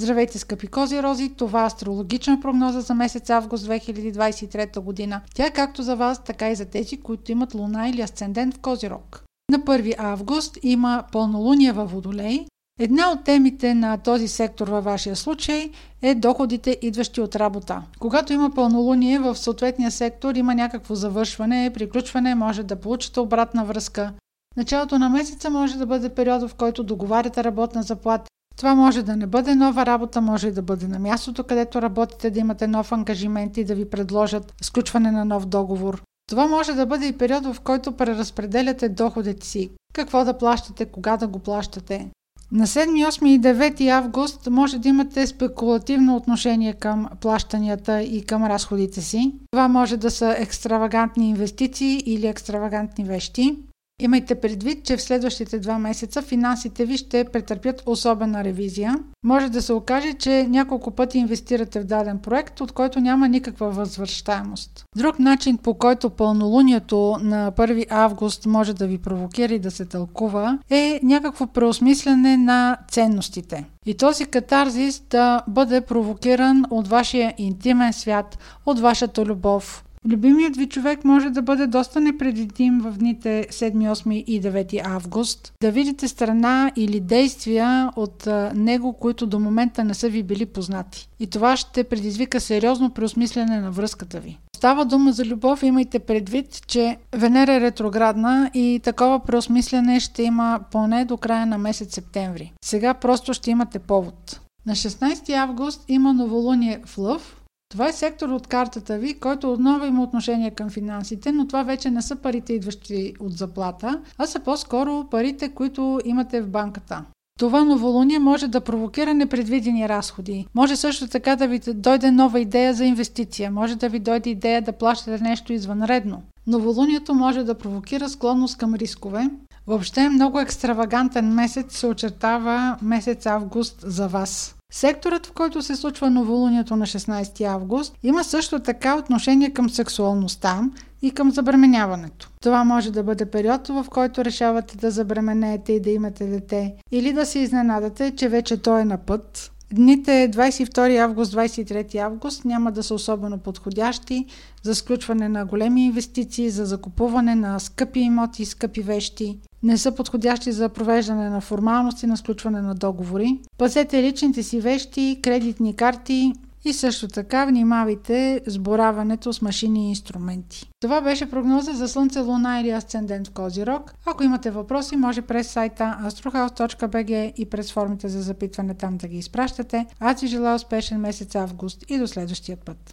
Здравейте, скъпи кози рози! Това е астрологична прогноза за месец август 2023 година. Тя е както за вас, така и за тези, които имат луна или асцендент в Козирог. На 1 август има пълнолуние във Водолей. Една от темите на този сектор във вашия случай е доходите, идващи от работа. Когато има пълнолуние в съответния сектор, има някакво завършване, приключване, може да получите обратна връзка. Началото на месеца може да бъде период, в който договаряте работна заплата това може да не бъде нова работа, може и да бъде на мястото, където работите, да имате нов ангажимент и да ви предложат сключване на нов договор. Това може да бъде и период, в който преразпределяте доходите си. Какво да плащате, кога да го плащате. На 7, 8 и 9 август може да имате спекулативно отношение към плащанията и към разходите си. Това може да са екстравагантни инвестиции или екстравагантни вещи. Имайте предвид, че в следващите два месеца финансите ви ще претърпят особена ревизия. Може да се окаже, че няколко пъти инвестирате в даден проект, от който няма никаква възвръщаемост. Друг начин, по който пълнолунието на 1 август може да ви провокира и да се тълкува, е някакво преосмислене на ценностите. И този катарзис да бъде провокиран от вашия интимен свят, от вашата любов, Любимият ви човек може да бъде доста непредвидим в дните 7, 8 и 9 август. Да видите страна или действия от него, които до момента не са ви били познати. И това ще предизвика сериозно преосмислене на връзката ви. Става дума за любов, имайте предвид, че Венера е ретроградна и такова преосмислене ще има поне до края на месец септември. Сега просто ще имате повод. На 16 август има новолуние в Лъв, това е сектор от картата ви, който отново има отношение към финансите, но това вече не са парите, идващи от заплата, а са по-скоро парите, които имате в банката. Това новолуние може да провокира непредвидени разходи. Може също така да ви дойде нова идея за инвестиция. Може да ви дойде идея да плащате нещо извънредно. Новолунието може да провокира склонност към рискове. Въобще много екстравагантен месец се очертава месец август за вас. Секторът, в който се случва новолунието на 16 август, има също така отношение към сексуалността и към забременяването. Това може да бъде период, в който решавате да забременеете и да имате дете, или да се изненадате, че вече той е на път. Дните 22 август, 23 август няма да са особено подходящи за сключване на големи инвестиции, за закупуване на скъпи имоти, скъпи вещи не са подходящи за провеждане на формалности на сключване на договори. Пазете личните си вещи, кредитни карти и също така внимавайте с бораването с машини и инструменти. Това беше прогноза за Слънце, Луна или Асцендент в Козирог. Ако имате въпроси, може през сайта astrohouse.bg и през формите за запитване там да ги изпращате. Аз ви желая успешен месец август и до следващия път.